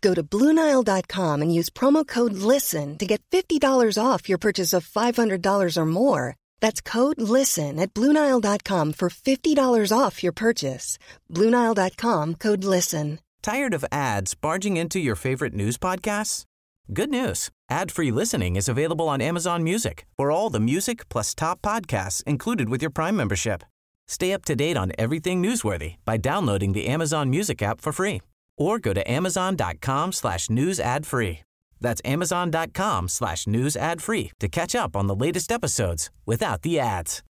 Go to Bluenile.com and use promo code LISTEN to get $50 off your purchase of $500 or more. That's code LISTEN at Bluenile.com for $50 off your purchase. Bluenile.com code LISTEN. Tired of ads barging into your favorite news podcasts? Good news. Ad-free listening is available on Amazon Music for all the music plus top podcasts included with your Prime membership. Stay up to date on everything newsworthy by downloading the Amazon Music app for free or go to amazon.com slash news ad free. That's amazon.com slash news ad free to catch up on the latest episodes without the ads.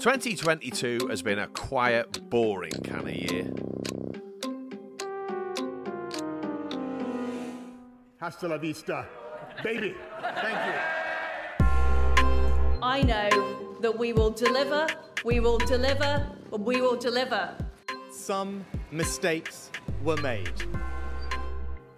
Twenty twenty two has been a quiet, boring kind of year. Hasta la vista, baby. Thank you. I know that we will deliver, we will deliver, we will deliver. Some mistakes were made.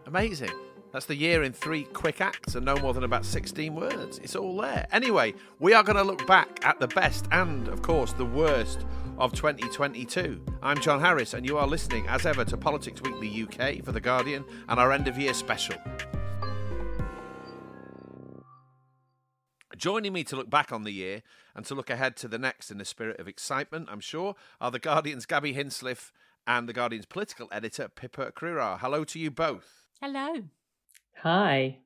Amazing. That's the year in three quick acts and no more than about 16 words. It's all there. Anyway, we are going to look back at the best and, of course, the worst of 2022. I'm John Harris, and you are listening, as ever, to Politics Weekly UK for The Guardian and our end of year special. Joining me to look back on the year and to look ahead to the next in a spirit of excitement, I'm sure, are The Guardian's Gabby Hinsliff and The Guardian's political editor, Pippa Crerar. Hello to you both. Hello. Hi.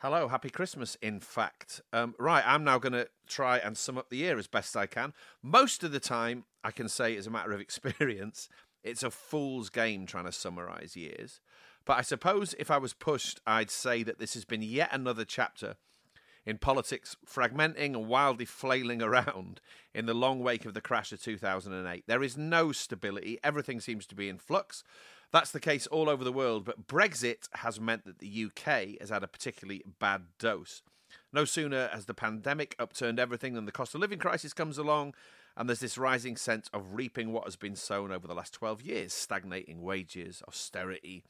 Hello, happy Christmas, in fact. Um, right, I'm now going to try and sum up the year as best I can. Most of the time, I can say, as a matter of experience, it's a fool's game trying to summarise years. But I suppose if I was pushed, I'd say that this has been yet another chapter in politics fragmenting and wildly flailing around in the long wake of the crash of 2008. There is no stability, everything seems to be in flux. That's the case all over the world, but Brexit has meant that the UK has had a particularly bad dose. No sooner has the pandemic upturned everything than the cost of living crisis comes along, and there's this rising sense of reaping what has been sown over the last 12 years stagnating wages, austerity,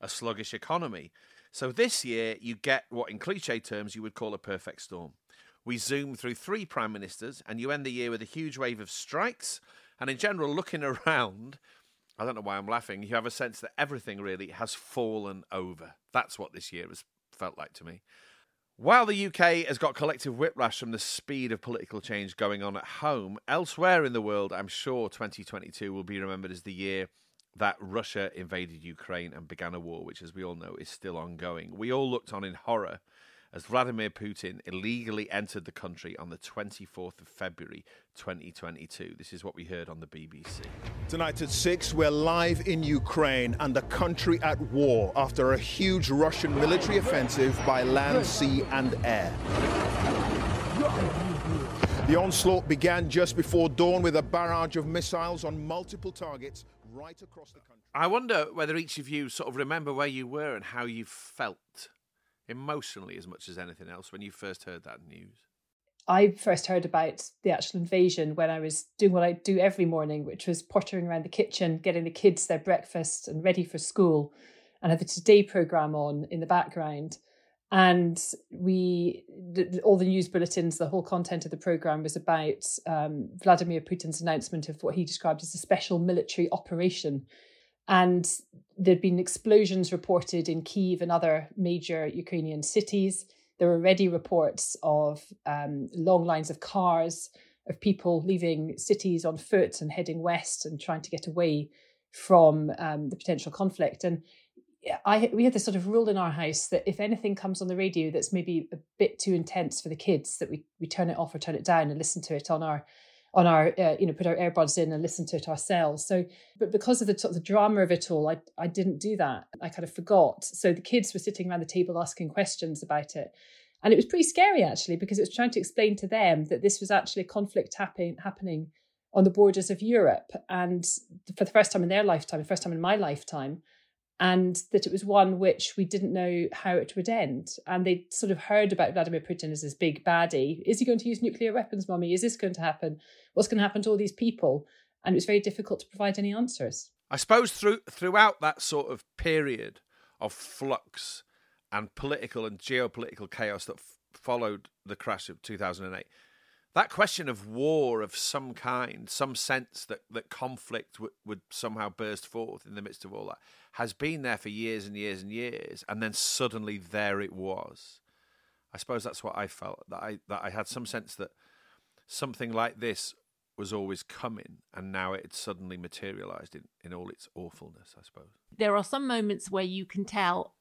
a sluggish economy. So this year, you get what, in cliche terms, you would call a perfect storm. We zoom through three prime ministers, and you end the year with a huge wave of strikes. And in general, looking around, I don't know why I'm laughing. You have a sense that everything really has fallen over. That's what this year has felt like to me. While the UK has got collective whiplash from the speed of political change going on at home, elsewhere in the world, I'm sure 2022 will be remembered as the year that Russia invaded Ukraine and began a war, which, as we all know, is still ongoing. We all looked on in horror as Vladimir Putin illegally entered the country on the 24th of February 2022. This is what we heard on the BBC. Tonight at 6, we're live in Ukraine and the country at war after a huge Russian military offensive by land, sea, and air. The onslaught began just before dawn with a barrage of missiles on multiple targets right across the country. I wonder whether each of you sort of remember where you were and how you felt emotionally as much as anything else when you first heard that news. I first heard about the actual invasion when I was doing what I do every morning, which was pottering around the kitchen, getting the kids their breakfast and ready for school, and had the Today program on in the background. And we, all the news bulletins, the whole content of the program was about um, Vladimir Putin's announcement of what he described as a special military operation. And there'd been explosions reported in Kiev and other major Ukrainian cities. There were already reports of um, long lines of cars, of people leaving cities on foot and heading west and trying to get away from um, the potential conflict. And I we had this sort of rule in our house that if anything comes on the radio that's maybe a bit too intense for the kids, that we we turn it off or turn it down and listen to it on our on our uh, you know put our earbuds in and listen to it ourselves. So, but because of the the drama of it all, I I didn't do that. I kind of forgot. So the kids were sitting around the table asking questions about it. And it was pretty scary actually because it was trying to explain to them that this was actually a conflict happening happening on the borders of Europe, and for the first time in their lifetime, the first time in my lifetime, and that it was one which we didn't know how it would end. And they sort of heard about Vladimir Putin as this big baddie. Is he going to use nuclear weapons, mummy? Is this going to happen? What's going to happen to all these people? And it was very difficult to provide any answers. I suppose through throughout that sort of period of flux and political and geopolitical chaos that f- followed the crash of 2008, that question of war of some kind, some sense that, that conflict w- would somehow burst forth in the midst of all that, has been there for years and years and years, and then suddenly there it was. I suppose that's what I felt that I that I had some sense that something like this was always coming, and now it had suddenly materialised in, in all its awfulness. I suppose there are some moments where you can tell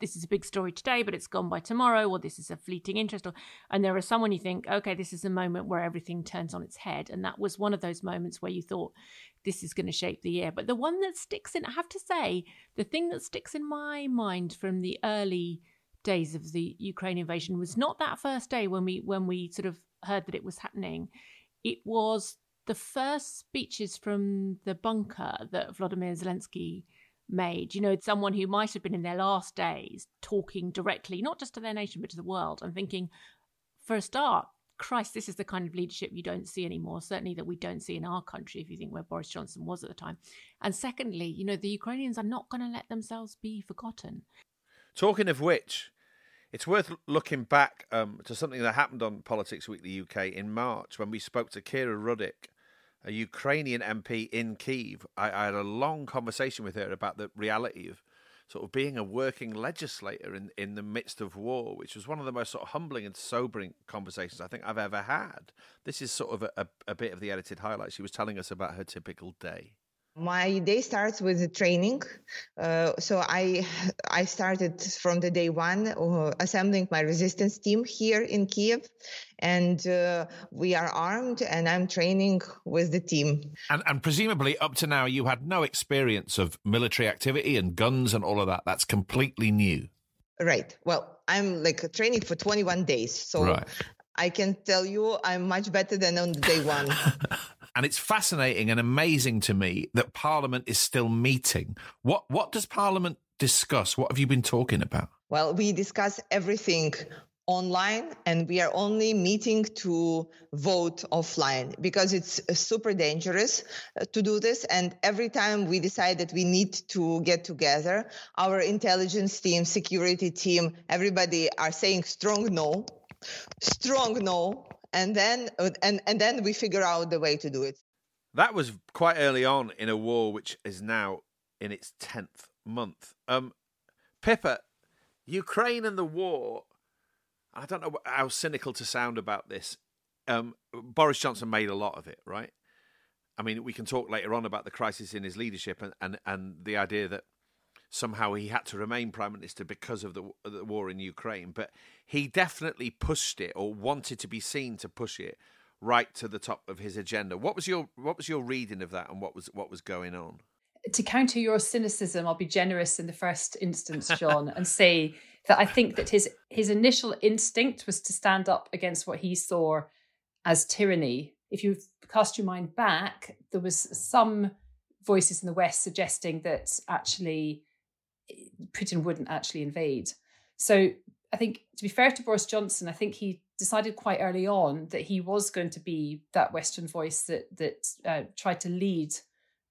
this is a big story today, but it's gone by tomorrow, or this is a fleeting interest, or, and there are some when you think, okay, this is a moment where everything turns on its head, and that was one of those moments where you thought this is going to shape the year. But the one that sticks in, I have to say, the thing that sticks in my mind from the early days of the Ukraine invasion was not that first day when we when we sort of heard that it was happening. It was the first speeches from the bunker that Vladimir Zelensky made. You know, someone who might have been in their last days talking directly, not just to their nation, but to the world, and thinking, for a start, Christ, this is the kind of leadership you don't see anymore, certainly that we don't see in our country, if you think where Boris Johnson was at the time. And secondly, you know, the Ukrainians are not going to let themselves be forgotten. Talking of which, it's worth looking back um, to something that happened on Politics Weekly UK in March when we spoke to Kira Rudik a Ukrainian MP in Kiev. I, I, had a long conversation with her about the reality of sort of being a working legislator in, in the midst of war, which was one of the most sort of humbling and sobering conversations I think I've ever had. This is sort of a, a, a bit of the edited highlight. She was telling us about her typical day. My day starts with the training. Uh, so I I started from the day one uh, assembling my resistance team here in Kiev, and uh, we are armed, and I'm training with the team. And, and presumably, up to now, you had no experience of military activity and guns and all of that. That's completely new. Right. Well, I'm like training for 21 days, so right. I can tell you I'm much better than on day one. and it's fascinating and amazing to me that Parliament is still meeting. What what does Parliament discuss? What have you been talking about? Well, we discuss everything online and we are only meeting to vote offline because it's super dangerous uh, to do this and every time we decide that we need to get together our intelligence team security team everybody are saying strong no strong no and then and and then we figure out the way to do it. That was quite early on in a war which is now in its 10th month. Um pippa ukraine and the war i don't know how cynical to sound about this. Um boris johnson made a lot of it right? I mean we can talk later on about the crisis in his leadership and and, and the idea that somehow he had to remain prime minister because of the, the war in Ukraine, but he definitely pushed it or wanted to be seen to push it right to the top of his agenda. What was your what was your reading of that, and what was what was going on? To counter your cynicism, I'll be generous in the first instance, John, and say that I think that his his initial instinct was to stand up against what he saw as tyranny. If you cast your mind back, there was some voices in the West suggesting that actually Putin wouldn't actually invade. So I think to be fair to Boris Johnson, I think he decided quite early on that he was going to be that Western voice that that uh, tried to lead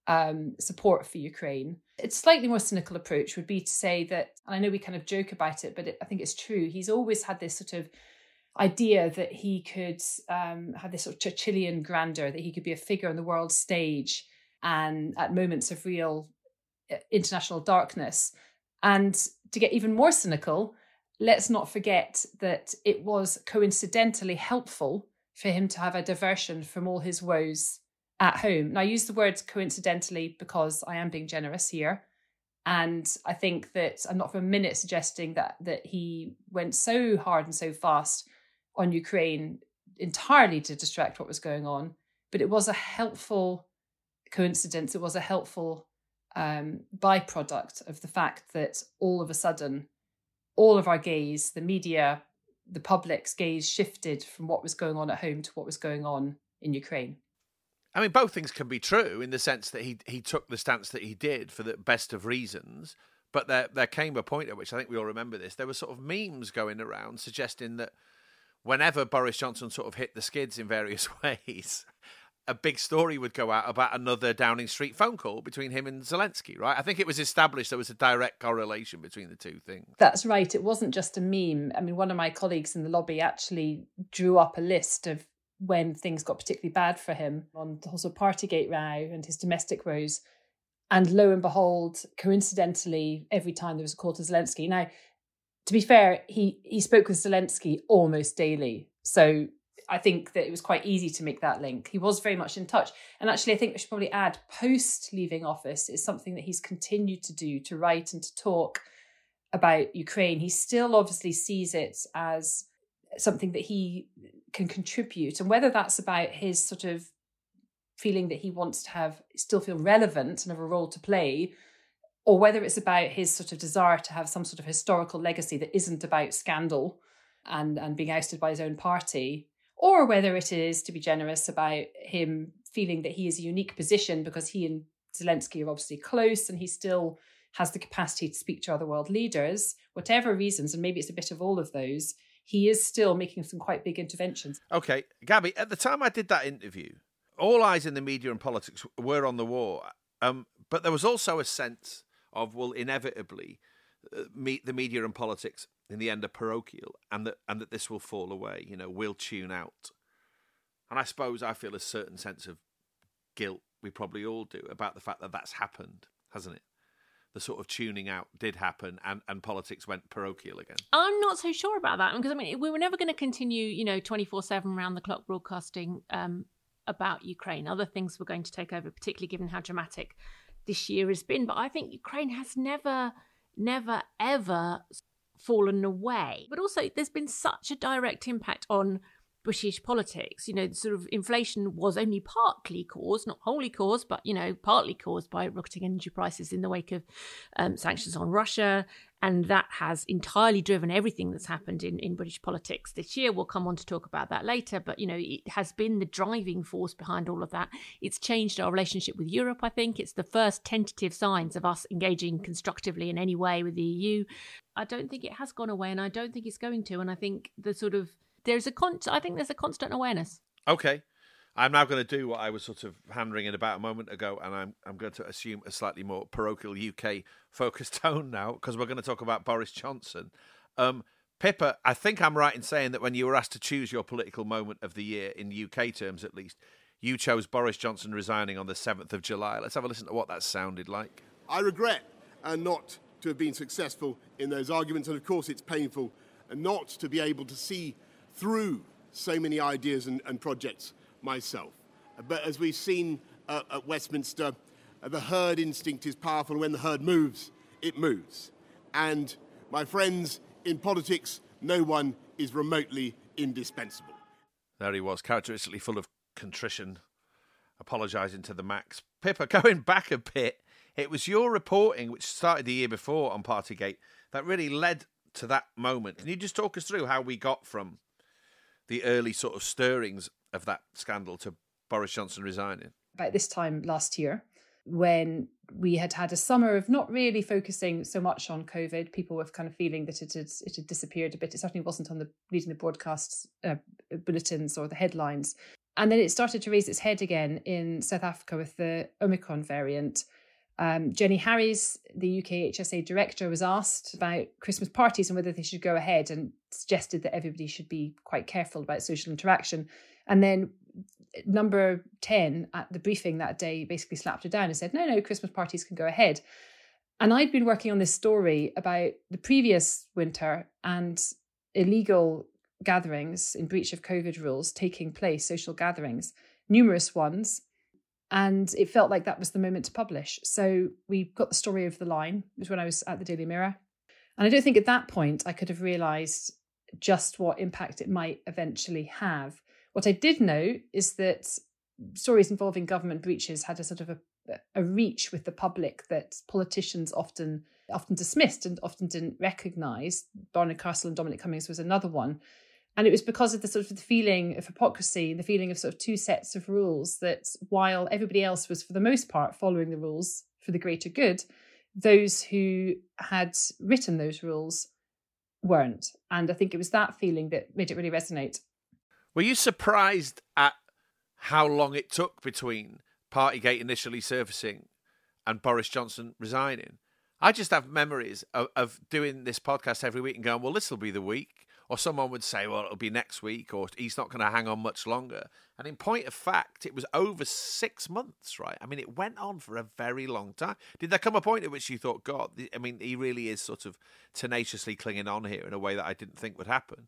um, support for Ukraine. A slightly more cynical approach would be to say that, and I know we kind of joke about it, but it, I think it's true. He's always had this sort of idea that he could um, have this sort of Churchillian grandeur, that he could be a figure on the world stage, and at moments of real international darkness, and to get even more cynical, let's not forget that it was coincidentally helpful for him to have a diversion from all his woes at home. Now, I use the words coincidentally because I am being generous here. And I think that I'm not for a minute suggesting that that he went so hard and so fast on Ukraine entirely to distract what was going on. But it was a helpful coincidence. It was a helpful um, byproduct of the fact that all of a sudden, all of our gaze, the media, the public's gaze shifted from what was going on at home to what was going on in Ukraine. I mean, both things can be true in the sense that he he took the stance that he did for the best of reasons. But there there came a point at which I think we all remember this. There were sort of memes going around suggesting that whenever Boris Johnson sort of hit the skids in various ways, a big story would go out about another Downing Street phone call between him and Zelensky, right? I think it was established there was a direct correlation between the two things. That's right. It wasn't just a meme. I mean, one of my colleagues in the lobby actually drew up a list of when things got particularly bad for him on the whole Partygate row and his domestic woes. And lo and behold, coincidentally, every time there was a call to Zelensky. Now, to be fair, he he spoke with Zelensky almost daily. So I think that it was quite easy to make that link. He was very much in touch. And actually, I think we should probably add post leaving office is something that he's continued to do to write and to talk about Ukraine. He still obviously sees it as something that he can contribute. And whether that's about his sort of feeling that he wants to have still feel relevant and have a role to play, or whether it's about his sort of desire to have some sort of historical legacy that isn't about scandal and, and being ousted by his own party, or whether it is, to be generous, about him feeling that he is a unique position because he and Zelensky are obviously close and he still has the capacity to speak to other world leaders, whatever reasons, and maybe it's a bit of all of those, he is still making some quite big interventions. Okay, Gabby, at the time I did that interview, all eyes in the media and politics were on the war, um, but there was also a sense of, well, inevitably, uh, meet the media and politics in the end are parochial, and that and that this will fall away. You know, we'll tune out. And I suppose I feel a certain sense of guilt. We probably all do about the fact that that's happened, hasn't it? The sort of tuning out did happen, and and politics went parochial again. I'm not so sure about that because I mean we were never going to continue, you know, 24 seven round the clock broadcasting um, about Ukraine. Other things were going to take over, particularly given how dramatic this year has been. But I think Ukraine has never, never, ever fallen away. But also, there's been such a direct impact on British politics. You know, sort of inflation was only partly caused, not wholly caused, but, you know, partly caused by rocketing energy prices in the wake of um, sanctions on Russia. And that has entirely driven everything that's happened in, in British politics this year. We'll come on to talk about that later. But, you know, it has been the driving force behind all of that. It's changed our relationship with Europe, I think. It's the first tentative signs of us engaging constructively in any way with the EU. I don't think it has gone away, and I don't think it's going to. And I think the sort of there's a con- I think there's a constant awareness. Okay. I'm now going to do what I was sort of hand wringing about a moment ago, and I'm I'm going to assume a slightly more parochial UK focused tone now because we're going to talk about Boris Johnson. Um, Pippa, I think I'm right in saying that when you were asked to choose your political moment of the year in UK terms, at least, you chose Boris Johnson resigning on the 7th of July. Let's have a listen to what that sounded like. I regret and not to have been successful in those arguments, and of course, it's painful not to be able to see through so many ideas and, and projects myself. But as we've seen uh, at Westminster, uh, the herd instinct is powerful. and When the herd moves, it moves. And my friends, in politics, no one is remotely indispensable. There he was, characteristically full of contrition, apologising to the max. Pippa, going back a bit, it was your reporting, which started the year before on Partygate, that really led to that moment. Can you just talk us through how we got from the early sort of stirrings of that scandal to Boris Johnson resigning? About this time last year, when we had had a summer of not really focusing so much on COVID, people were kind of feeling that it had it had disappeared a bit. It certainly wasn't on the leading the broadcasts uh, bulletins or the headlines. And then it started to raise its head again in South Africa with the Omicron variant. Um, Jenny Harries, the UK HSA director, was asked about Christmas parties and whether they should go ahead and suggested that everybody should be quite careful about social interaction. And then number 10 at the briefing that day basically slapped her down and said, no, no, Christmas parties can go ahead. And I'd been working on this story about the previous winter and illegal gatherings in breach of COVID rules taking place, social gatherings, numerous ones and it felt like that was the moment to publish. So we got the story over the line. It was when I was at the Daily Mirror. And I don't think at that point I could have realised just what impact it might eventually have. What I did know is that stories involving government breaches had a sort of a, a reach with the public that politicians often often dismissed and often didn't recognise. Barnard Castle and Dominic Cummings was another one. And it was because of the sort of the feeling of hypocrisy, the feeling of sort of two sets of rules that while everybody else was for the most part following the rules for the greater good, those who had written those rules weren't. And I think it was that feeling that made it really resonate. Were you surprised at how long it took between Partygate initially surfacing and Boris Johnson resigning? I just have memories of, of doing this podcast every week and going, well, this will be the week. Or someone would say, well, it'll be next week, or he's not going to hang on much longer. And in point of fact, it was over six months, right? I mean, it went on for a very long time. Did there come a point at which you thought, God, I mean, he really is sort of tenaciously clinging on here in a way that I didn't think would happen?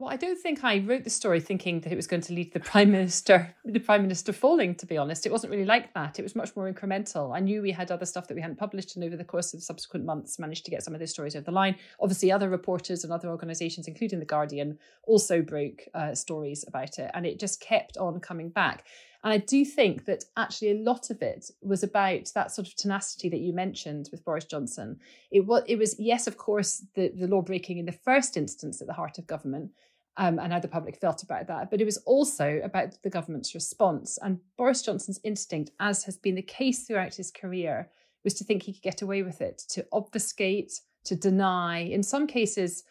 Well, I don't think I wrote the story thinking that it was going to lead the prime minister, the prime minister falling. To be honest, it wasn't really like that. It was much more incremental. I knew we had other stuff that we hadn't published, and over the course of subsequent months, managed to get some of those stories over the line. Obviously, other reporters and other organisations, including the Guardian, also broke uh, stories about it, and it just kept on coming back. And I do think that actually a lot of it was about that sort of tenacity that you mentioned with Boris Johnson. It was, it was yes, of course, the, the law breaking in the first instance at the heart of government, um, and how the public felt about that. But it was also about the government's response. And Boris Johnson's instinct, as has been the case throughout his career, was to think he could get away with it, to obfuscate, to deny. In some cases,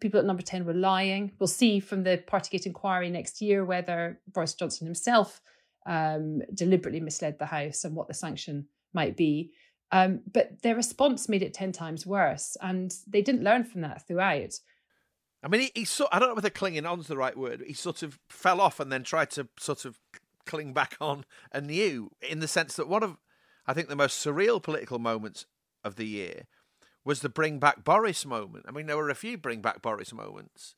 people at number 10 were lying. We'll see from the Partygate inquiry next year whether Boris Johnson himself um, deliberately misled the House and what the sanction might be. Um, but their response made it 10 times worse. And they didn't learn from that throughout. I mean, he, he sort, I don't know whether clinging on is the right word. He sort of fell off and then tried to sort of cling back on anew in the sense that one of, I think, the most surreal political moments of the year was the bring back Boris moment. I mean, there were a few bring back Boris moments,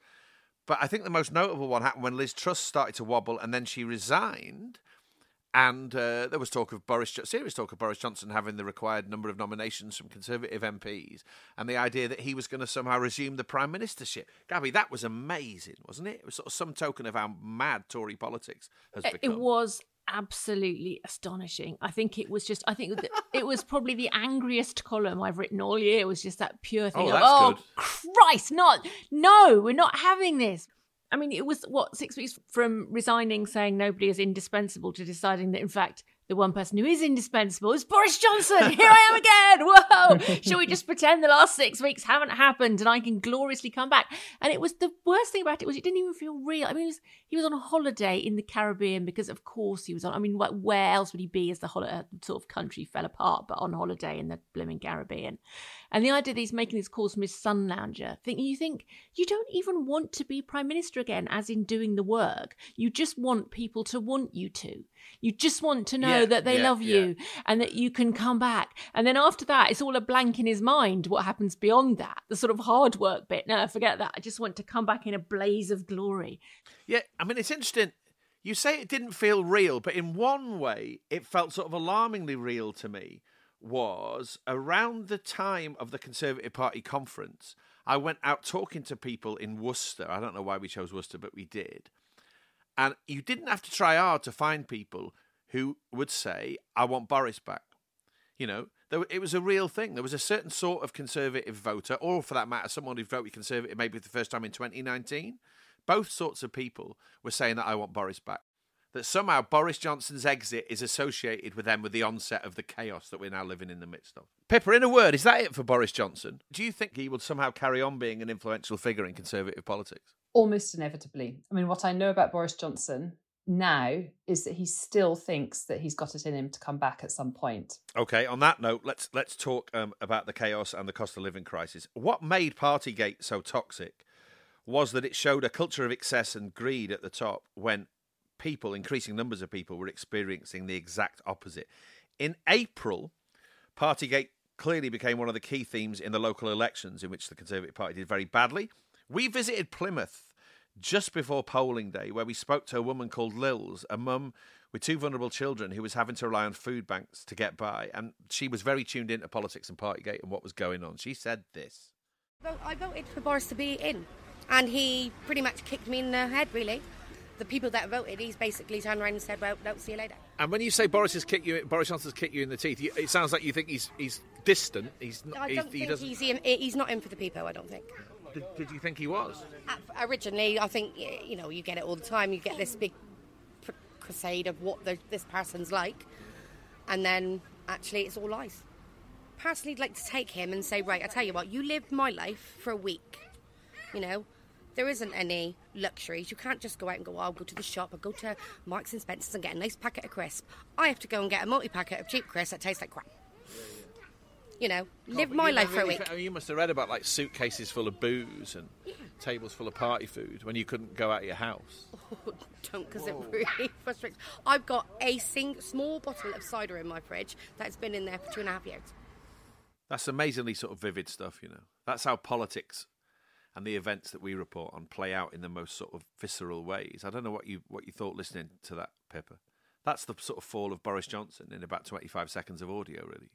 but I think the most notable one happened when Liz Truss started to wobble and then she resigned and uh, there was talk of Boris, serious talk of Boris Johnson having the required number of nominations from Conservative MPs, and the idea that he was going to somehow resume the prime ministership. Gabby, that was amazing, wasn't it? It was sort of some token of how mad Tory politics has become. It was absolutely astonishing. I think it was just. I think it was probably the angriest column I've written all year. It was just that pure thing. Oh, of, oh good. Christ! Not no, we're not having this. I mean, it was what six weeks from resigning, saying nobody is indispensable, to deciding that in fact the one person who is indispensable is Boris Johnson. Here I am again. Whoa! Shall we just pretend the last six weeks haven't happened and I can gloriously come back? And it was the worst thing about it was it didn't even feel real. I mean, was, he was on a holiday in the Caribbean because, of course, he was on. I mean, where else would he be as the hol- uh, sort of country fell apart, but on holiday in the blooming Caribbean? And the idea that he's making these calls from his sun lounger, think you think you don't even want to be prime minister again, as in doing the work. You just want people to want you to. You just want to know yeah, that they yeah, love you yeah. and that you can come back. And then after that, it's all a blank in his mind. What happens beyond that, the sort of hard work bit? No, forget that. I just want to come back in a blaze of glory. Yeah, I mean, it's interesting. You say it didn't feel real, but in one way, it felt sort of alarmingly real to me was around the time of the Conservative Party conference, I went out talking to people in Worcester. I don't know why we chose Worcester, but we did. And you didn't have to try hard to find people who would say, I want Boris back. You know, it was a real thing. There was a certain sort of Conservative voter, or for that matter, someone who voted Conservative maybe for the first time in 2019. Both sorts of people were saying that I want Boris back that somehow Boris Johnson's exit is associated with them with the onset of the chaos that we're now living in the midst of. Pippa, in a word, is that it for Boris Johnson? Do you think he will somehow carry on being an influential figure in Conservative politics? Almost inevitably. I mean, what I know about Boris Johnson now is that he still thinks that he's got it in him to come back at some point. Okay, on that note, let's let's talk um, about the chaos and the cost of living crisis. What made Partygate so toxic was that it showed a culture of excess and greed at the top when people, increasing numbers of people, were experiencing the exact opposite. In April, Partygate clearly became one of the key themes in the local elections in which the Conservative Party did very badly. We visited Plymouth just before polling day, where we spoke to a woman called Lils, a mum with two vulnerable children who was having to rely on food banks to get by. And she was very tuned into politics and Partygate and what was going on. She said this I voted for Boris to be in, and he pretty much kicked me in the head, really the people that voted, he's basically turned around and said, "Well, don't see you later." And when you say Boris has kicked you, Boris Johnson's kicked you in the teeth, it sounds like you think he's he's distant. He's not. I don't he, think he he's in, he's not in for the people. I don't think. did, did you think he was? Originally, I think you know you get it all the time. You get this big crusade of what the, this person's like, and then actually it's all lies. Personally, I'd like to take him and say, right, I tell you what, you lived my life for a week. You know, there isn't any luxuries. You can't just go out and go, oh, I'll go to the shop or go to Marks and Spencer's and get a nice packet of crisp. I have to go and get a multi packet of cheap crisp that tastes like crap. You know, oh, live my life for a week. You must have read about like suitcases full of booze and yeah. tables full of party food when you couldn't go out of your house. Oh, don't, because it really frustrates. I've got a sing- small bottle of cider in my fridge that's been in there for two and a half years. That's amazingly sort of vivid stuff, you know. That's how politics and the events that we report on play out in the most sort of visceral ways. I don't know what you what you thought listening to that, Pippa. That's the sort of fall of Boris Johnson in about twenty five seconds of audio, really.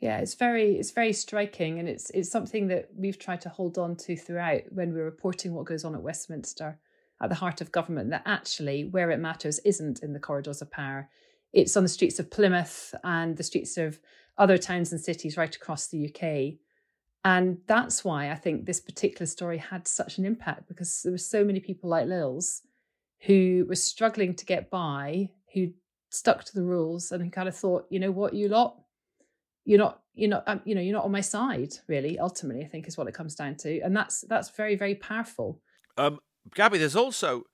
Yeah, it's very it's very striking, and it's it's something that we've tried to hold on to throughout when we're reporting what goes on at Westminster, at the heart of government. That actually, where it matters, isn't in the corridors of power. It's on the streets of Plymouth and the streets of other towns and cities right across the UK. And that's why I think this particular story had such an impact because there were so many people like Lils who were struggling to get by, who stuck to the rules and kind of thought, you know what, you lot, you're not, you're not, um, you know, you're not on my side. Really, ultimately, I think is what it comes down to, and that's that's very very powerful. Um, Gabby, there's also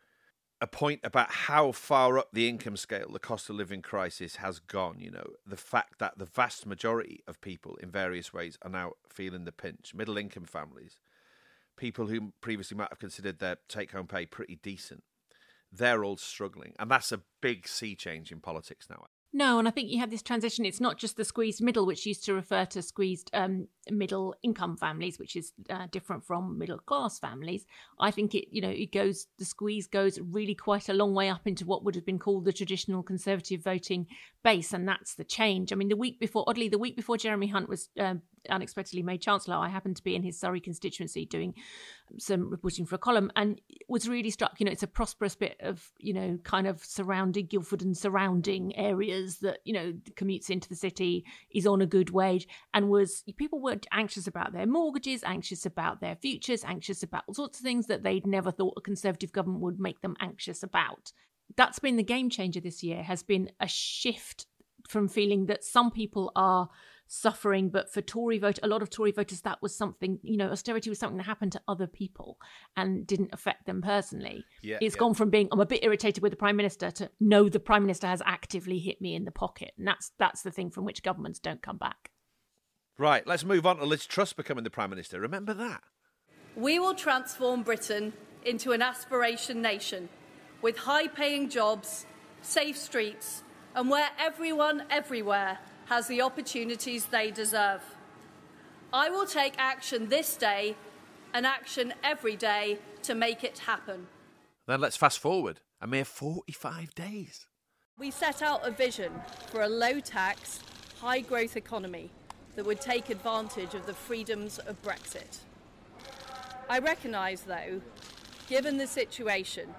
a point about how far up the income scale the cost of living crisis has gone. You know, the fact that the vast majority of people in various ways are now feeling the pinch. Middle income families, people who previously might have considered their take home pay pretty decent, they're all struggling. And that's a big sea change in politics now. No, and I think you have this transition. It's not just the squeezed middle, which used to refer to squeezed um, middle income families, which is uh, different from middle class families. I think it, you know, it goes the squeeze goes really quite a long way up into what would have been called the traditional conservative voting base, and that's the change. I mean, the week before, oddly, the week before Jeremy Hunt was uh, unexpectedly made chancellor, I happened to be in his Surrey constituency doing some reporting for a column, and was really struck. You know, it's a prosperous bit of you know, kind of surrounding Guildford and surrounding areas that you know commutes into the city, is on a good wage, and was people were anxious about their mortgages, anxious about their futures, anxious about all sorts of things that they'd never thought a conservative government would make them anxious about. That's been the game changer this year. Has been a shift from feeling that some people are suffering. But for Tory vote, a lot of Tory voters, that was something, you know, austerity was something that happened to other people and didn't affect them personally. Yeah, it's yeah. gone from being, I'm a bit irritated with the Prime Minister to no, the Prime Minister has actively hit me in the pocket. And that's that's the thing from which governments don't come back. Right, let's move on to Liz Truss becoming the Prime Minister. Remember that. We will transform Britain into an aspiration nation with high paying jobs, safe streets, and where everyone everywhere has the opportunities they deserve. I will take action this day and action every day to make it happen. Then let's fast forward a mere 45 days. We set out a vision for a low tax, high growth economy that would take advantage of the freedoms of Brexit. I recognise, though, given the situation,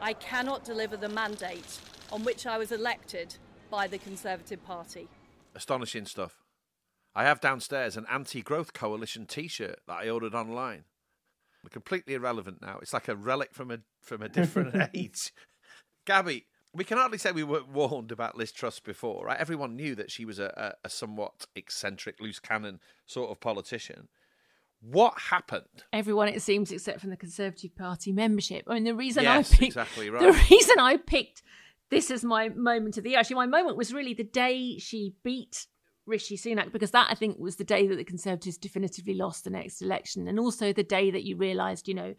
I cannot deliver the mandate on which I was elected by the Conservative Party astonishing stuff. I have downstairs an anti growth coalition t shirt that I ordered online. Completely irrelevant now. It's like a relic from a from a different age. Gabby, we can hardly say we were warned about Liz Truss before, right? Everyone knew that she was a, a, a somewhat eccentric, loose cannon sort of politician. What happened? Everyone, it seems, except from the Conservative Party membership. I mean, the reason yes, I picked exactly right. the reason I picked this is my moment of the year. Actually, my moment was really the day she beat Rishi Sunak because that I think was the day that the Conservatives definitively lost the next election, and also the day that you realised, you know,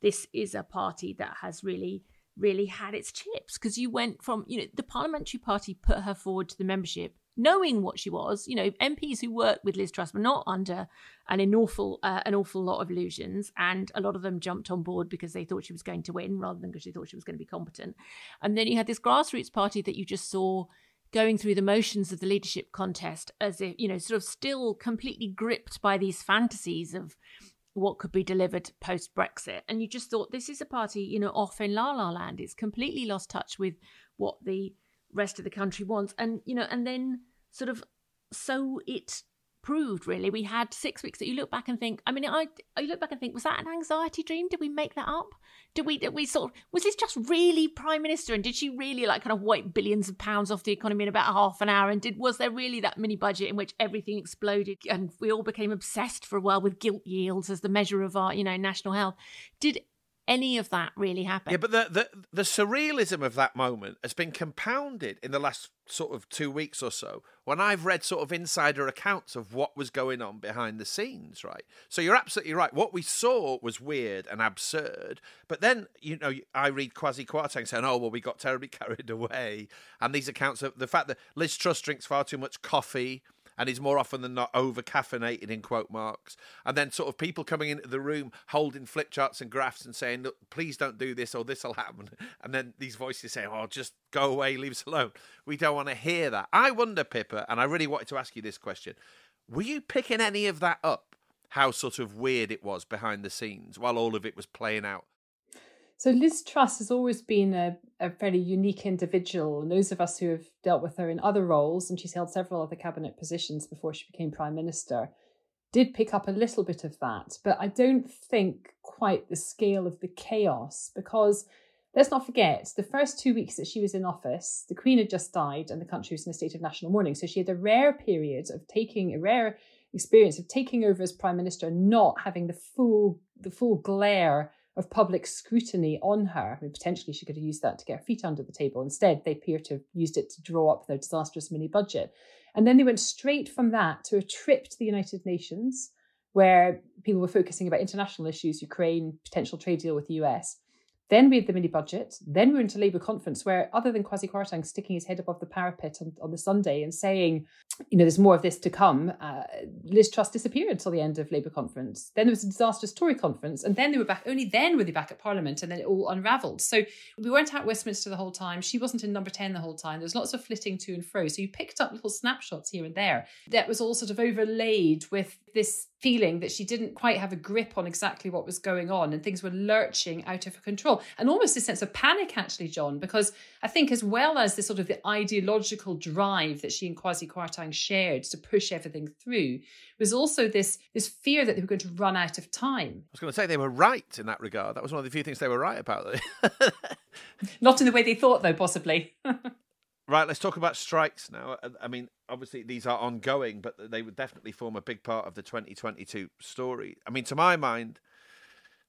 this is a party that has really, really had its chips because you went from, you know, the Parliamentary Party put her forward to the membership knowing what she was, you know, MPs who worked with Liz Truss were not under an awful uh, an awful lot of illusions, and a lot of them jumped on board because they thought she was going to win rather than because they thought she was going to be competent. And then you had this grassroots party that you just saw going through the motions of the leadership contest as if you know sort of still completely gripped by these fantasies of what could be delivered post Brexit. And you just thought this is a party, you know, off in la la land. It's completely lost touch with what the rest of the country wants and you know and then sort of so it proved really. We had six weeks that you look back and think i mean i i look back and think was that an anxiety dream? Did we make that up? Did we did we sort of was this just really prime minister? And did she really like kind of wipe billions of pounds off the economy in about half an hour? And did was there really that mini budget in which everything exploded and we all became obsessed for a while with gilt yields as the measure of our you know national health? Did any of that really happen. Yeah, but the, the the surrealism of that moment has been compounded in the last sort of two weeks or so when I've read sort of insider accounts of what was going on behind the scenes, right? So you're absolutely right. What we saw was weird and absurd, but then you know I read Kwasi Kwarteng saying, "Oh well, we got terribly carried away," and these accounts of the fact that Liz Truss drinks far too much coffee and is more often than not over caffeinated in quote marks. And then sort of people coming into the room holding flip charts and graphs and saying, Look, please don't do this or this will happen. And then these voices say, Oh, just go away, leave us alone. We don't want to hear that. I wonder, Pippa, and I really wanted to ask you this question. Were you picking any of that up? How sort of weird it was behind the scenes while all of it was playing out? So Liz Truss has always been a, a fairly unique individual, and those of us who have dealt with her in other roles, and she's held several other cabinet positions before she became prime minister, did pick up a little bit of that. But I don't think quite the scale of the chaos, because let's not forget the first two weeks that she was in office, the Queen had just died, and the country was in a state of national mourning. So she had a rare period of taking a rare experience of taking over as prime minister, not having the full the full glare of public scrutiny on her. I mean, potentially she could have used that to get her feet under the table. Instead, they appear to have used it to draw up their disastrous mini budget. And then they went straight from that to a trip to the United Nations, where people were focusing about international issues, Ukraine, potential trade deal with the US. Then we had the mini budget. Then we went to Labour conference, where other than Kwasi Kwarteng sticking his head above the parapet on, on the Sunday and saying, you know, there's more of this to come, uh, Liz Truss disappeared until the end of Labour conference. Then there was a disastrous Tory conference, and then they were back. Only then were they back at Parliament, and then it all unravelled. So we weren't at Westminster the whole time. She wasn't in Number Ten the whole time. There was lots of flitting to and fro. So you picked up little snapshots here and there. That was all sort of overlaid with this feeling that she didn't quite have a grip on exactly what was going on and things were lurching out of her control and almost a sense of panic actually john because i think as well as the sort of the ideological drive that she and kwasi kwarteng shared to push everything through was also this this fear that they were going to run out of time i was going to say they were right in that regard that was one of the few things they were right about not in the way they thought though possibly Right, let's talk about strikes now. Uh, I mean, obviously these are ongoing, but they would definitely form a big part of the 2022 story. I mean, to my mind,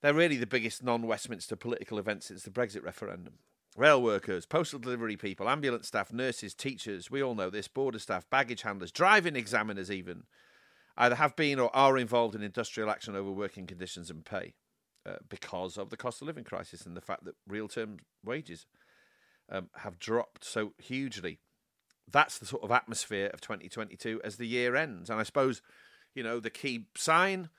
they're really the biggest non Westminster political event since the Brexit referendum. Rail workers, postal delivery people, ambulance staff, nurses, teachers, we all know this, border staff, baggage handlers, driving examiners, even, either have been or are involved in industrial action over working conditions and pay uh, because of the cost of living crisis and the fact that real term wages um, have dropped so hugely. That's the sort of atmosphere of 2022 as the year ends. And I suppose, you know, the key sign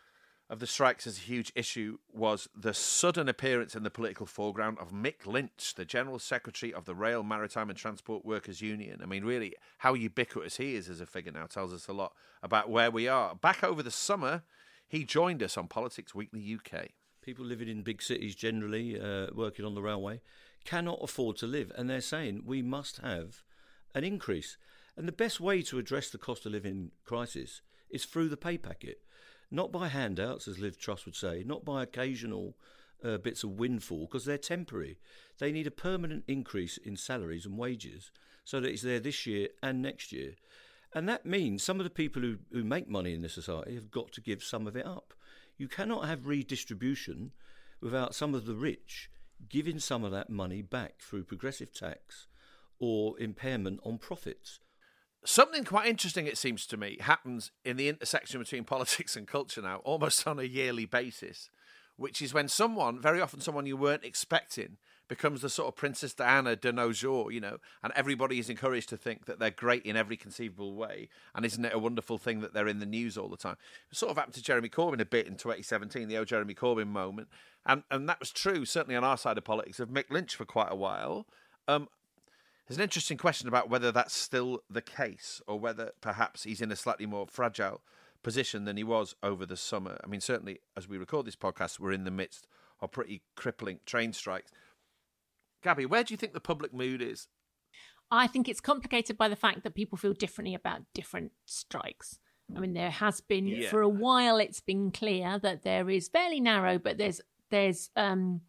of the strikes as a huge issue was the sudden appearance in the political foreground of Mick Lynch, the General Secretary of the Rail, Maritime and Transport Workers Union. I mean, really, how ubiquitous he is as a figure now tells us a lot about where we are. Back over the summer, he joined us on Politics Weekly UK. People living in big cities generally, uh, working on the railway, cannot afford to live, and they're saying we must have an increase. And the best way to address the cost of living crisis is through the pay packet, not by handouts, as Liz Truss would say, not by occasional uh, bits of windfall, because they're temporary. They need a permanent increase in salaries and wages so that it's there this year and next year. And that means some of the people who, who make money in this society have got to give some of it up. You cannot have redistribution without some of the rich giving some of that money back through progressive tax or impairment on profits. Something quite interesting, it seems to me, happens in the intersection between politics and culture now, almost on a yearly basis, which is when someone, very often someone you weren't expecting, becomes the sort of Princess Diana de nos jours, you know, and everybody is encouraged to think that they're great in every conceivable way. And isn't it a wonderful thing that they're in the news all the time? It sort of happened to Jeremy Corbyn a bit in 2017, the old Jeremy Corbyn moment. And, and that was true, certainly on our side of politics, of Mick Lynch for quite a while. Um, there's an interesting question about whether that's still the case or whether perhaps he's in a slightly more fragile position than he was over the summer. I mean, certainly as we record this podcast, we're in the midst of pretty crippling train strikes. Gabby, where do you think the public mood is? I think it's complicated by the fact that people feel differently about different strikes. I mean, there has been Yeah. for a while. It's been clear that there is fairly narrow, but there's there's um,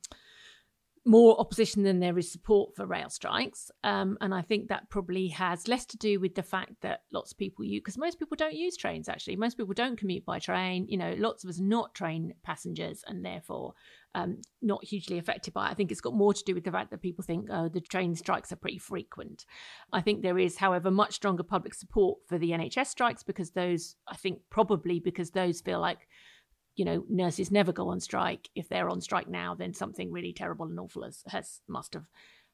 more opposition than there is support for rail strikes, um, and I think that probably has less to do with the fact that lots of people use because most people don't use trains. Actually, most people don't commute by train. You know, lots of us not train passengers, and therefore um, not hugely affected by it. I think it's got more to do with the fact that people think, oh, the train strikes are pretty frequent. I think there is, however, much stronger public support for the NHS strikes because those, I think, probably because those feel like, you know, nurses never go on strike. If they're on strike now, then something really terrible and awful has, has must have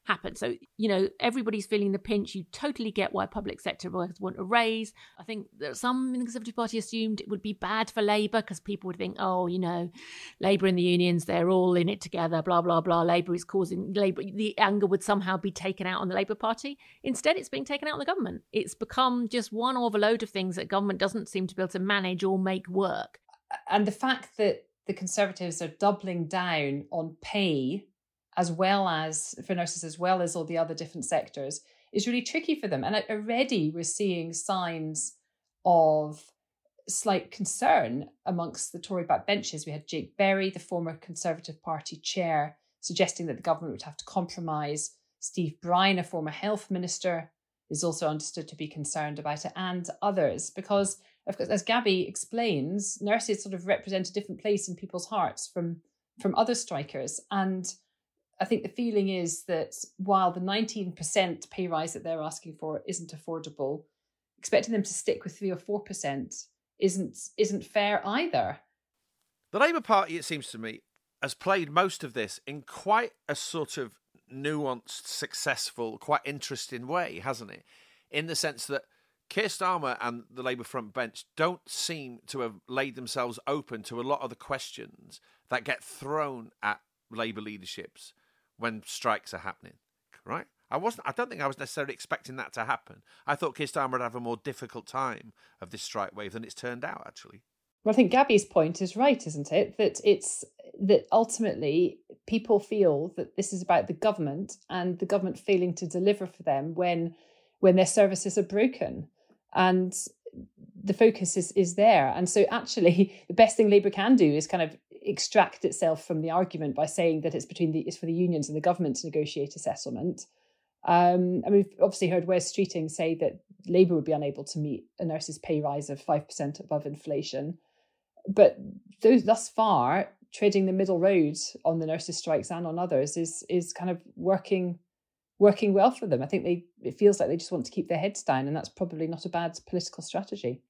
happened. So, you know, everybody's feeling the pinch. You totally get why public sector workers want a raise. I think that some in the Conservative Party assumed it would be bad for Labour because people would think, oh, you know, Labour and the unions, they're all in it together, blah, blah, blah. Labour is causing Labour, the anger would somehow be taken out on the Labour Party. Instead, it's being taken out on the government. It's become just one of a load of things that government doesn't seem to be able to manage or make work. And the fact that the Conservatives are doubling down on pay as well as for nurses, as well as all the other different sectors, is really tricky for them. And already we're seeing signs of slight concern amongst the Tory backbenchers. We had Jake Berry, the former Conservative Party chair, suggesting that the government would have to compromise. Steve Brine, a former health minister, is also understood to be concerned about it, and others, because of course, as Gabby explains, nurses sort of represent a different place in people's hearts from from other strikers. And I think the feeling is that while the 19% pay rise that they're asking for isn't affordable, expecting them to stick with three or four percent isn't isn't fair either. The Labour Party, it seems to me, has played most of this in quite a sort of nuanced, successful, quite interesting way, hasn't it? In the sense that Keir Starmer and the Labour front bench don't seem to have laid themselves open to a lot of the questions that get thrown at Labour leaderships when strikes are happening, right? I wasn't. I don't think I was necessarily expecting that to happen. I thought Keir Starmer would have a more difficult time of this strike wave than it's turned out. Actually, Well, I think Gabby's point is right, isn't it? That it's that ultimately people feel that this is about the government and the government failing to deliver for them when when their services are broken, and the focus is is there. And so, actually, the best thing Labour can do is kind of extract itself from the argument by saying that it's between the it's for the unions and the government to negotiate a settlement. Um, I mean, we've obviously heard Wes Streeting say that Labour would be unable to meet a nurse's pay rise of 5% above inflation. But those, thus far, treading the middle road on the nurses' strikes and on others is is kind of working working well for them. I think they it feels like they just want to keep their heads down, and that's probably not a bad political strategy.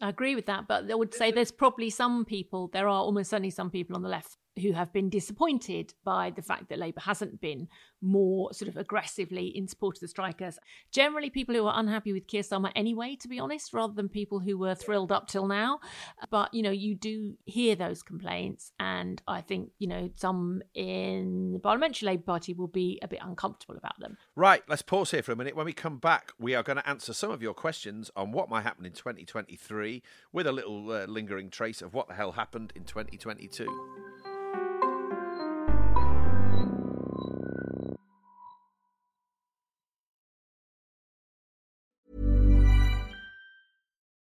I agree with that, but I would say there's probably some people, there are almost certainly some people on the left who have been disappointed by the fact that Labour hasn't been more sort of aggressively in support of the strikers. Generally, people who are unhappy with Keir Starmer anyway, to be honest, rather than people who were thrilled up till now. But, you know, you do hear those complaints, and I think, you know, some in the Parliamentary Labour Party will be a bit uncomfortable about them. right. Let's pause here for a minute. When we come back, we are going to answer some of your questions on what might happen in 2023, with a little uh, lingering trace of what the hell happened in 2022.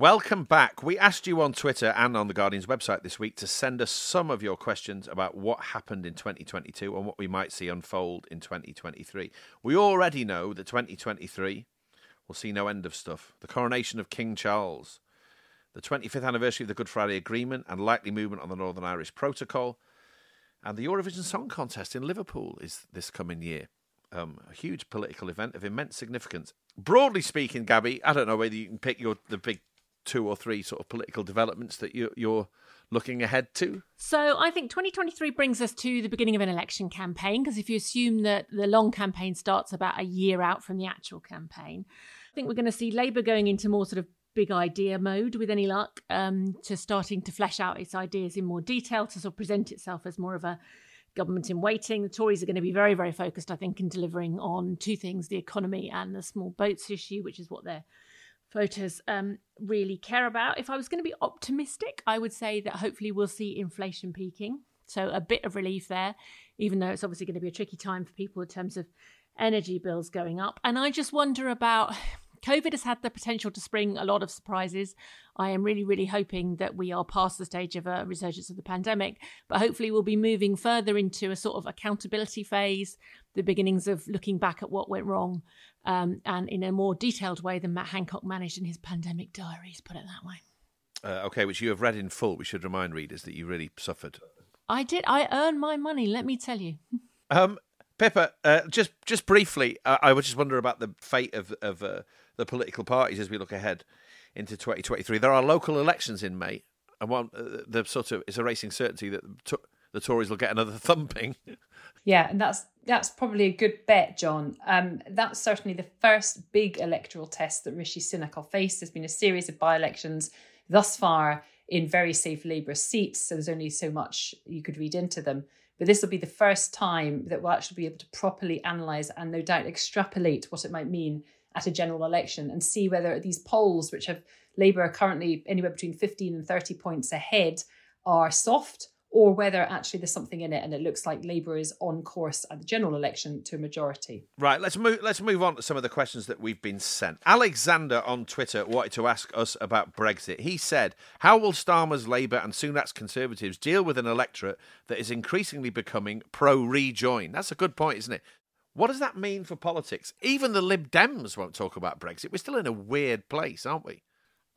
Welcome back. We asked you on Twitter and on the Guardian's website this week to send us some of your questions about what happened in 2022 and what we might see unfold in 2023. We already know that 2023 will see no end of stuff. The coronation of King Charles, the 25th anniversary of the Good Friday Agreement and likely movement on the Northern Irish Protocol, and the Eurovision Song Contest in Liverpool is this coming year. Um, a huge political event of immense significance. Broadly speaking, Gabby, I don't know whether you can pick your the big two or three sort of political developments that you, you're looking ahead to? So I think 2023 brings us to the beginning of an election campaign because if you assume that the long campaign starts about a year out from the actual campaign, I think we're going to see Labour going into more sort of big idea mode with any luck um, to starting to flesh out its ideas in more detail to sort of present itself as more of a government in waiting. The Tories are going to be very, very focused, I think, in delivering on two things the economy and the small boats issue, which is what they're voters um, really care about. If I was going to be optimistic, I would say that hopefully we'll see inflation peaking. So a bit of relief there, even though it's obviously going to be a tricky time for people in terms of energy bills going up. And I just wonder about COVID has had the potential to spring a lot of surprises. I am really, really hoping that we are past the stage of a resurgence of the pandemic, but hopefully we'll be moving further into a sort of accountability phase, the beginnings of looking back at what went wrong, um, and in a more detailed way than Matt Hancock managed in his pandemic diaries, put it that way. Uh, okay, which you have read in full. We should remind readers that you really suffered. I did. I earned my money. Let me tell you. Um, Pippa, uh, just just briefly, uh, I would just wonder about the fate of of uh, the political parties as we look ahead into 2023. There are local elections in May, and one uh, the sort of it's a racing certainty that the Tories will get another thumping. Yeah, and that's that's probably a good bet, John. Um, that's certainly the first big electoral test that Rishi Sunak will face. There's been a series of by-elections thus far in very safe Labour seats, so there's only so much you could read into them. But this will be the first time that we'll actually be able to properly analyse and no doubt extrapolate what it might mean at a general election and see whether these polls, which have Labour currently anywhere between 15 and 30 points ahead, are soft or whether actually there's something in it and it looks like Labour is on course at the general election to a majority. Right, let's move let's move on to some of the questions that we've been sent. Alexander on Twitter wanted to ask us about Brexit. He said, "How will Starmer's Labour and Sunak's Conservatives deal with an electorate that is increasingly becoming pro-rejoin?" That's a good point, isn't it? What does that mean for politics? Even the Lib Dems won't talk about Brexit. We're still in a weird place, aren't we?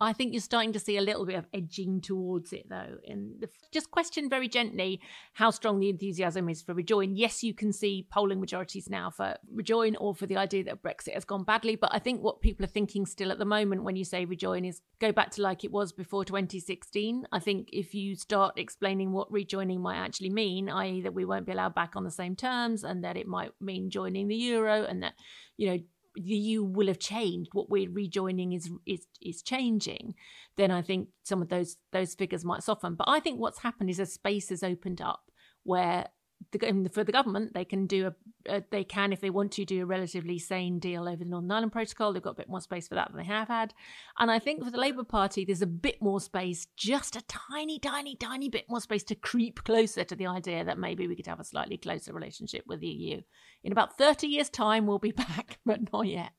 I think you're starting to see a little bit of edging towards it, though. And just question very gently how strong the enthusiasm is for rejoin. Yes, you can see polling majorities now for rejoin or for the idea that Brexit has gone badly. But I think what people are thinking still at the moment when you say rejoin is go back to like it was before 2016. I think if you start explaining what rejoining might actually mean, i.e., that we won't be allowed back on the same terms and that it might mean joining the euro and that, you know, the EU will have changed, what we're rejoining is is is changing, then I think some of those those figures might soften. But I think what's happened is a space has opened up where the, for the government, they can do a, a, they can if they want to do a relatively sane deal over the Northern Ireland Protocol. They've got a bit more space for that than they have had, and I think for the Labour Party, there's a bit more space, just a tiny, tiny, tiny bit more space to creep closer to the idea that maybe we could have a slightly closer relationship with the EU. In about thirty years' time, we'll be back, but not yet.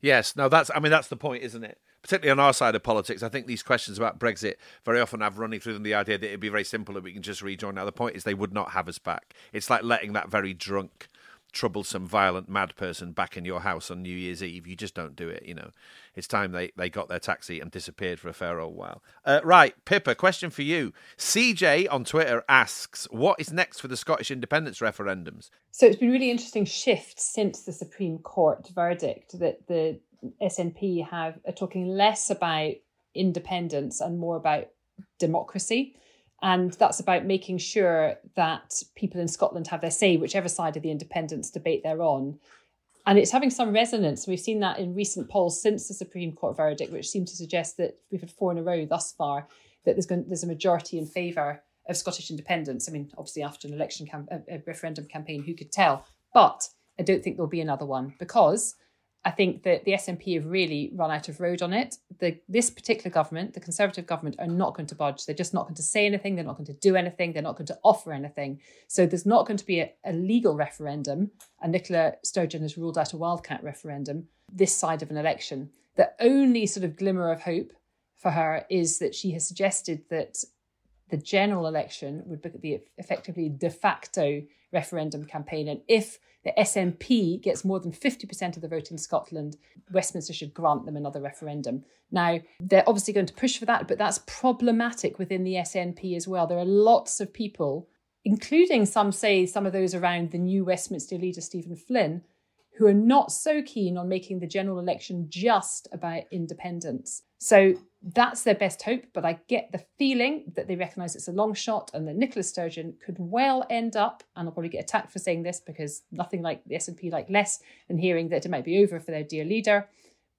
Yes, no, that's I mean that's the point, isn't it? particularly on our side of politics, I think these questions about Brexit very often have running through them the idea that it'd be very simple that we can just rejoin. Now, the point is they would not have us back. It's like letting that very drunk, troublesome, violent, mad person back in your house on New Year's Eve. You just don't do it, you know. It's time they, they got their taxi and disappeared for a fair old while. Uh, right, Pippa, question for you. CJ on Twitter asks, what is next for the Scottish independence referendums? So it's been really interesting shift since the Supreme Court verdict that the SNP have are talking less about independence and more about democracy. And that's about making sure that people in Scotland have their say, whichever side of the independence debate they're on. And it's having some resonance. We've seen that in recent polls since the Supreme Court verdict, which seem to suggest that we've had four in a row thus far, that there's, going, there's a majority in favour of Scottish independence. I mean, obviously, after an election cam- a referendum campaign, who could tell? But I don't think there'll be another one because I think that the SNP have really run out of road on it. The, this particular government, the Conservative government, are not going to budge. They're just not going to say anything. They're not going to do anything. They're not going to offer anything. So there's not going to be a, a legal referendum. And Nicola Sturgeon has ruled out a wildcat referendum this side of an election. The only sort of glimmer of hope for her is that she has suggested that the general election would be effectively de facto referendum campaign. And if the SNP gets more than 50% of the vote in Scotland, Westminster should grant them another referendum. Now, they're obviously going to push for that, but that's problematic within the SNP as well. There are lots of people, including some say some of those around the new Westminster leader, Stephen Flynn, who are not so keen on making the general election just about independence. So that's their best hope, but I get the feeling that they recognise it's a long shot and that Nicola Sturgeon could well end up, and I'll probably get attacked for saying this because nothing like the SNP like less than hearing that it might be over for their dear leader.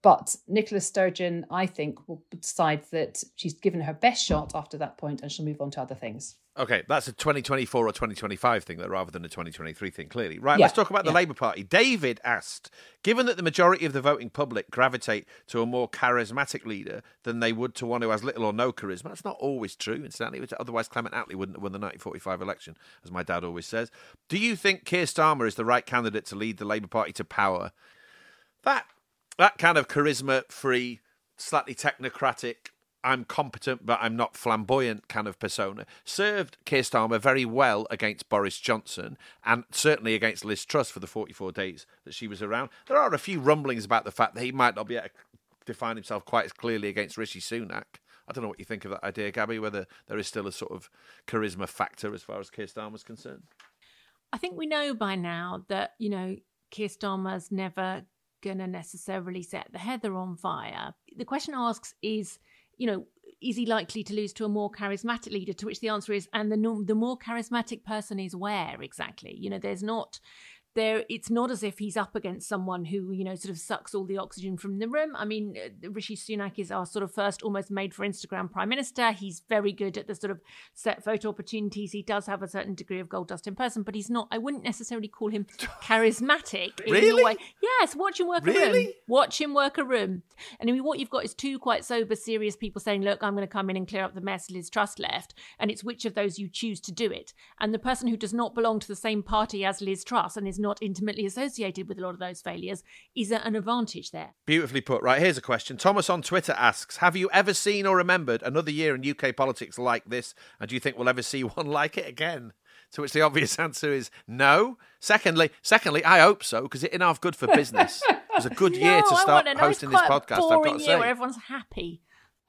But Nicola Sturgeon, I think, will decide that she's given her best shot after that point and she'll move on to other things. Okay, that's a 2024 or 2025 thing, though, rather than a 2023 thing, clearly. Right, yeah, let's talk about the yeah. Labour Party. David asked Given that the majority of the voting public gravitate to a more charismatic leader than they would to one who has little or no charisma, that's not always true, incidentally. Otherwise, Clement Attlee wouldn't have won the 1945 election, as my dad always says. Do you think Keir Starmer is the right candidate to lead the Labour Party to power? That, that kind of charisma free, slightly technocratic, I'm competent but I'm not flamboyant kind of persona served Keir Starmer very well against Boris Johnson and certainly against Liz Truss for the 44 days that she was around. There are a few rumblings about the fact that he might not be able to define himself quite as clearly against Rishi Sunak. I don't know what you think of that idea, Gabby, whether there is still a sort of charisma factor as far as Keir Starmer is concerned. I think we know by now that, you know, Keir Starmer's never going to necessarily set the heather on fire. The question asks is you know, is he likely to lose to a more charismatic leader? To which the answer is, and the the more charismatic person is where exactly? You know, there's not there it's not as if he's up against someone who you know sort of sucks all the oxygen from the room. I mean uh, rishi sunak is our sort of first almost made for instagram prime minister. He's very good at the sort of set photo opportunities. He does have a certain degree of gold dust in person but he's not i wouldn't necessarily call him charismatic in really? way. Yes watch him work really? a room. Watch him work a room. And i mean what you've got is two quite sober serious people saying look i'm going to come in and clear up the mess liz truss left and it's which of those you choose to do it. And the person who does not belong to the same party as liz truss and is not intimately associated with a lot of those failures is an advantage there. Beautifully put. Right, here's a question. Thomas on Twitter asks Have you ever seen or remembered another year in UK politics like this? And do you think we'll ever see one like it again? To which the obvious answer is no. Secondly, secondly, I hope so because it enough good for business. it was a good no, year to start hosting this podcast. I've got to say, where everyone's happy.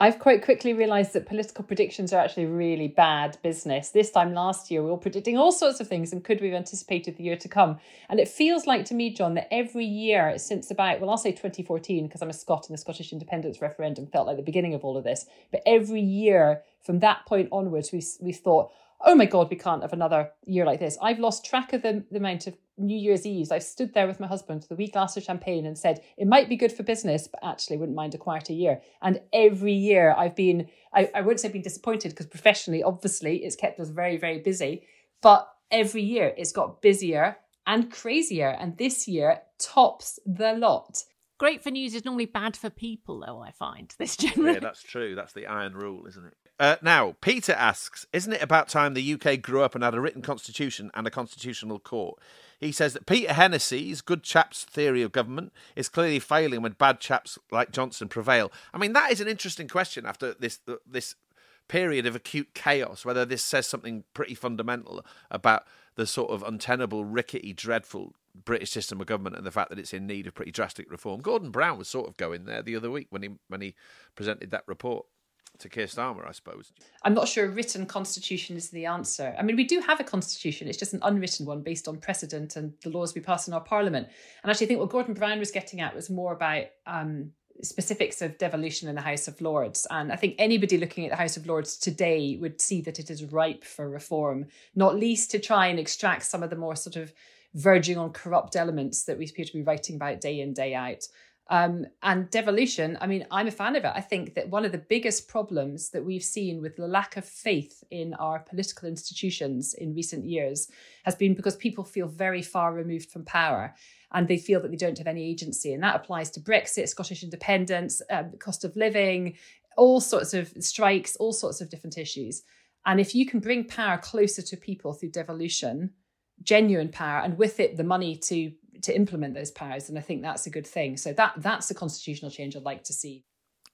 I've quite quickly realised that political predictions are actually really bad business. This time last year, we were predicting all sorts of things and could we have anticipated the year to come? And it feels like to me, John, that every year since about, well, I'll say 2014, because I'm a Scot and the Scottish independence referendum felt like the beginning of all of this. But every year from that point onwards, we, we thought, oh my God, we can't have another year like this. I've lost track of the, the amount of New Year's Eve. I've stood there with my husband with a wee glass of champagne and said, it might be good for business, but actually wouldn't mind a quieter year. And every year I've been, I, I wouldn't say been disappointed because professionally, obviously, it's kept us very, very busy. But every year it's got busier and crazier. And this year tops the lot. Great for news is normally bad for people, though, I find. This generally. Yeah, that's true. That's the iron rule, isn't it? Uh, now, Peter asks, isn't it about time the UK grew up and had a written constitution and a constitutional court? He says that Peter Hennessy's good chaps theory of government is clearly failing when bad chaps like Johnson prevail. I mean, that is an interesting question after this this period of acute chaos, whether this says something pretty fundamental about the sort of untenable, rickety, dreadful British system of government and the fact that it's in need of pretty drastic reform. Gordon Brown was sort of going there the other week when he when he presented that report to Keir Starmer, I suppose. I'm not sure a written constitution is the answer. I mean, we do have a constitution, it's just an unwritten one based on precedent and the laws we pass in our parliament. And actually, I think what Gordon Brown was getting at was more about um, specifics of devolution in the House of Lords. And I think anybody looking at the House of Lords today would see that it is ripe for reform, not least to try and extract some of the more sort of verging on corrupt elements that we appear to be writing about day in, day out. Um, and devolution, I mean, I'm a fan of it. I think that one of the biggest problems that we've seen with the lack of faith in our political institutions in recent years has been because people feel very far removed from power and they feel that they don't have any agency. And that applies to Brexit, Scottish independence, um, cost of living, all sorts of strikes, all sorts of different issues. And if you can bring power closer to people through devolution, genuine power, and with it the money to to implement those powers and i think that's a good thing so that that's a constitutional change i'd like to see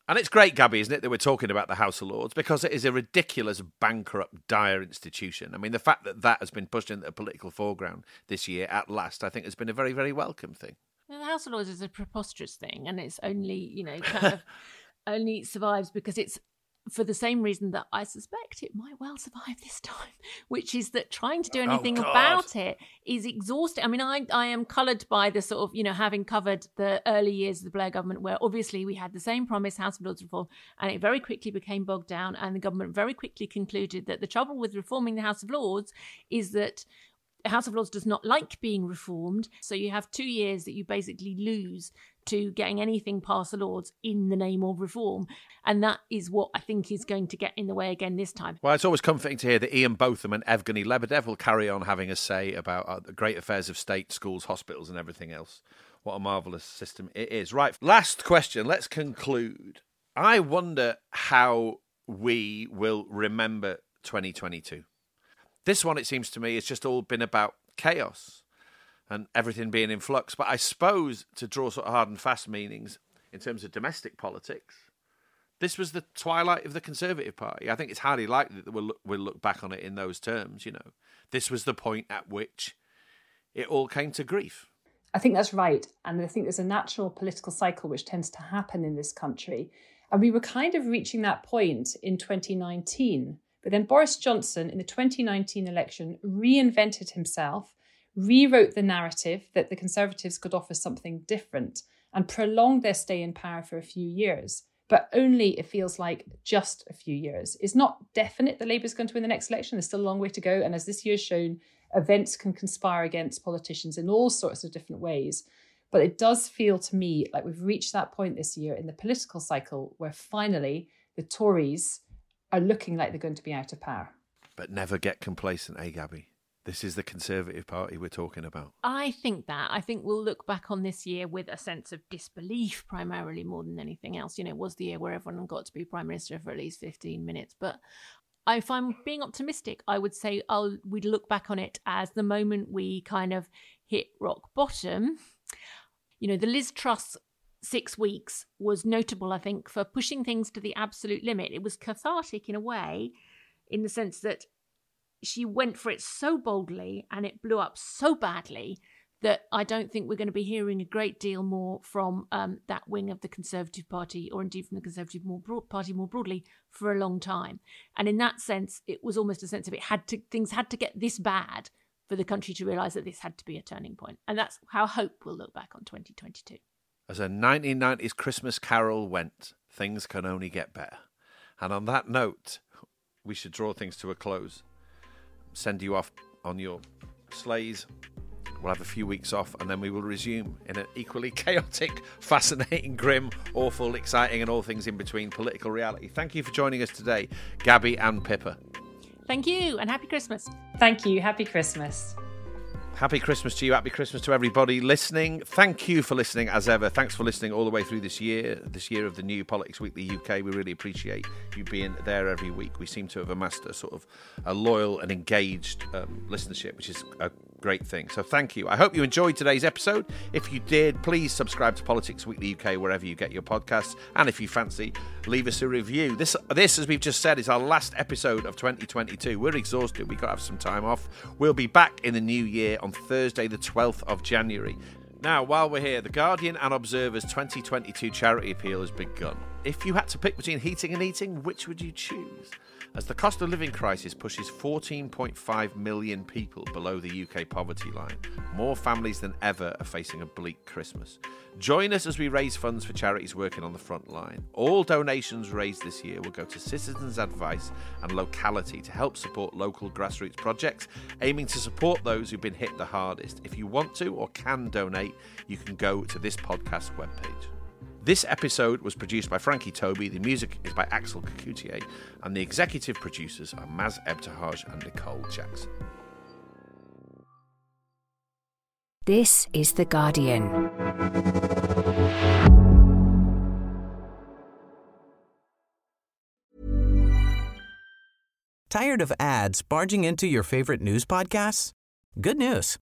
And it's great, Gabby, isn't it, that we're talking about the House of Lords because it is a ridiculous, bankrupt, dire institution. I mean, the fact that that has been pushed into the political foreground this year at last, I think, has been a very, very welcome thing. the House of Lords is a preposterous thing, and it's only, you know, kind of only survives because it's for the same reason that I suspect it might well survive this time, which is that trying to do Oh, anything God. about it is exhausting. I mean, I, I am coloured by the sort of, you know, having covered the early years of the Blair government, where obviously we had the same promise, House of Lords reform, and it very quickly became bogged down, and the government very quickly concluded that the trouble with reforming the House of Lords is that the House of Lords does not like being reformed. So you have two years that you basically lose to getting anything past the Lords in the name of reform. And that is what I think is going to get in the way again this time. Well, it's always comforting to hear that Ian Botham and Evgeny Lebedev will carry on having a say about uh, the great affairs of state, schools, hospitals, and everything else. What a marvellous system it is. Right, last question. Let's conclude. I wonder how we will remember 2022. This one, it seems to me, has just all been about chaos and everything being in flux. But I suppose to draw sort of hard and fast meanings in terms of domestic politics, this was the twilight of the Conservative Party. I think it's highly likely that we'll look, we'll look back on it in those terms. You know, this was the point at which it all came to grief. I think that's right. And I think there's a natural political cycle which tends to happen in this country. And we were kind of reaching that point in 2019. But then Boris Johnson, in the 2019 election, reinvented himself, rewrote the narrative that the Conservatives could offer something different, and prolonged their stay in power for a few years. But only, it feels like, just a few years. It's not definite that Labour's going to win the next election. There's still a long way to go. And as this year's shown, events can conspire against politicians in all sorts of different ways. But it does feel to me like we've reached that point this year in the political cycle where finally the Tories are looking like they're going to be out of power. But never get complacent, eh, Gabby? This is the Conservative Party we're talking about. I think that. I think we'll look back on this year with a sense of disbelief, primarily more than anything else. You know, it was the year where everyone got to be Prime Minister for at least 15 minutes. But if I'm being optimistic, I would say I'll, we'd look back on it as the moment we kind of hit rock bottom. You know, the Liz Truss six weeks was notable, I think, for pushing things to the absolute limit. It was cathartic in a way, in the sense that she went for it so boldly and it blew up so badly that I don't think we're going to be hearing a great deal more from um, that wing of the Conservative Party, or indeed from the Conservative more broad, Party more broadly, for a long time. And in that sense, it was almost a sense of it had to things had to get this bad for the country to realise that this had to be a turning point. point, and that's how hope will look back on 2022. As a 1990s Christmas carol went, things can only get better. And on that note, we should draw things to a close. Send you off on your sleighs. We'll have a few weeks off and then we will resume in an equally chaotic, fascinating, grim, awful, exciting, and all things in between political reality. Thank you for joining us today, Gabby and Pippa. Thank you, and happy Christmas. Thank you. Happy Christmas. Happy Christmas to you. Happy Christmas to everybody listening. Thank you for listening as ever. Thanks for listening all the way through this year, this year of the new Politics Weekly UK. We really appreciate you being there every week. We seem to have amassed a sort of a loyal and engaged um, listenership, which is a great thing. So thank you. I hope you enjoyed today's episode. If you did, please subscribe to Politics Weekly UK wherever you get your podcasts. And if you fancy, leave us a review. This, this, as we've just said, is our last episode of 2022. We're exhausted. We've got to have some time off. We'll be back in the new year on Thursday, the 12th of January. Now, while we're here, the Guardian and Observer's 2022 charity appeal has begun. If you had to pick between heating and eating, which would you choose? As the cost of living crisis pushes 14.5 million people below the UK poverty line, more families than ever are facing a bleak Christmas. Join us as we raise funds for charities working on the front line. All donations raised this year will go to Citizens Advice and Locality to help support local grassroots projects aiming to support those who've been hit the hardest. If you want to or can donate, you can go to this podcast webpage. This episode was produced by Frankie Tobi, the music is by Axel Kacoutié, and the executive producers are Maz Ebtehaj and Nicole Jackson. This is The Guardian. Tired of ads barging into your favorite news podcasts? Good news.